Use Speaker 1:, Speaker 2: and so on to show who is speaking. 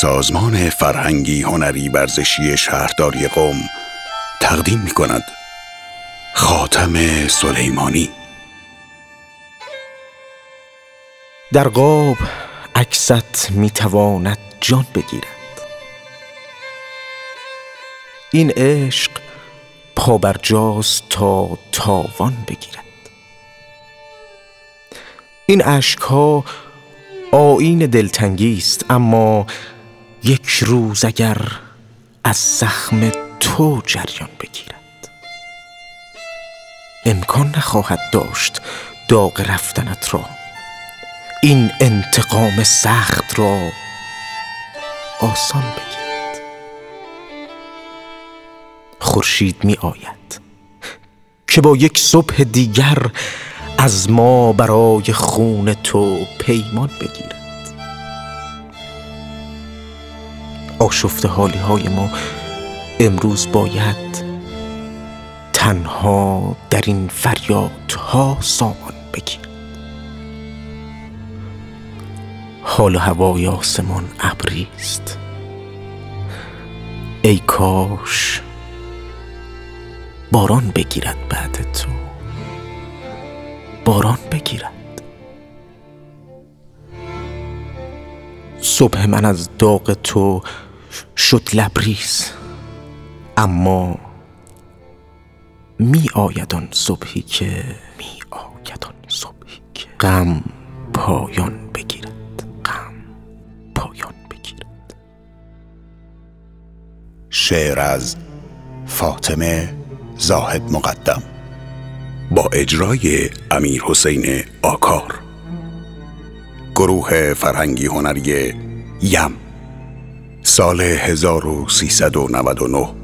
Speaker 1: سازمان فرهنگی هنری ورزشی شهرداری قوم تقدیم می کند خاتم سلیمانی.
Speaker 2: در قاب عکست می‌تواند جان بگیرد. این عشق پابرجاست تا تاوان بگیرد. این اشکها آین دلتنگی است اما یک روز اگر از زخم تو جریان بگیرد. امکان نخواهد داشت داغ رفتنت را. این انتقام سخت را آسان بگیرد. خورشید می آید که با یک صبح دیگر از ما برای خون تو پیمان بگیرد. آشفته حالی های ما امروز باید تنها در این فریادها سامان بگیرد حال هوای آسمان ابری است. ای کاش باران بگیرد بعد تو. باران بگیرد. صبح من از داغ تو شد لبریز. اما می آید آن صبحی که می آید آن صبحی که غم پایان بگیرد. غم پایان بگیرد.
Speaker 1: شعر از فاطمه زاهد مقدم با اجرای امیر حسین آکار. گروه فرهنگی هنری یم. سال 1399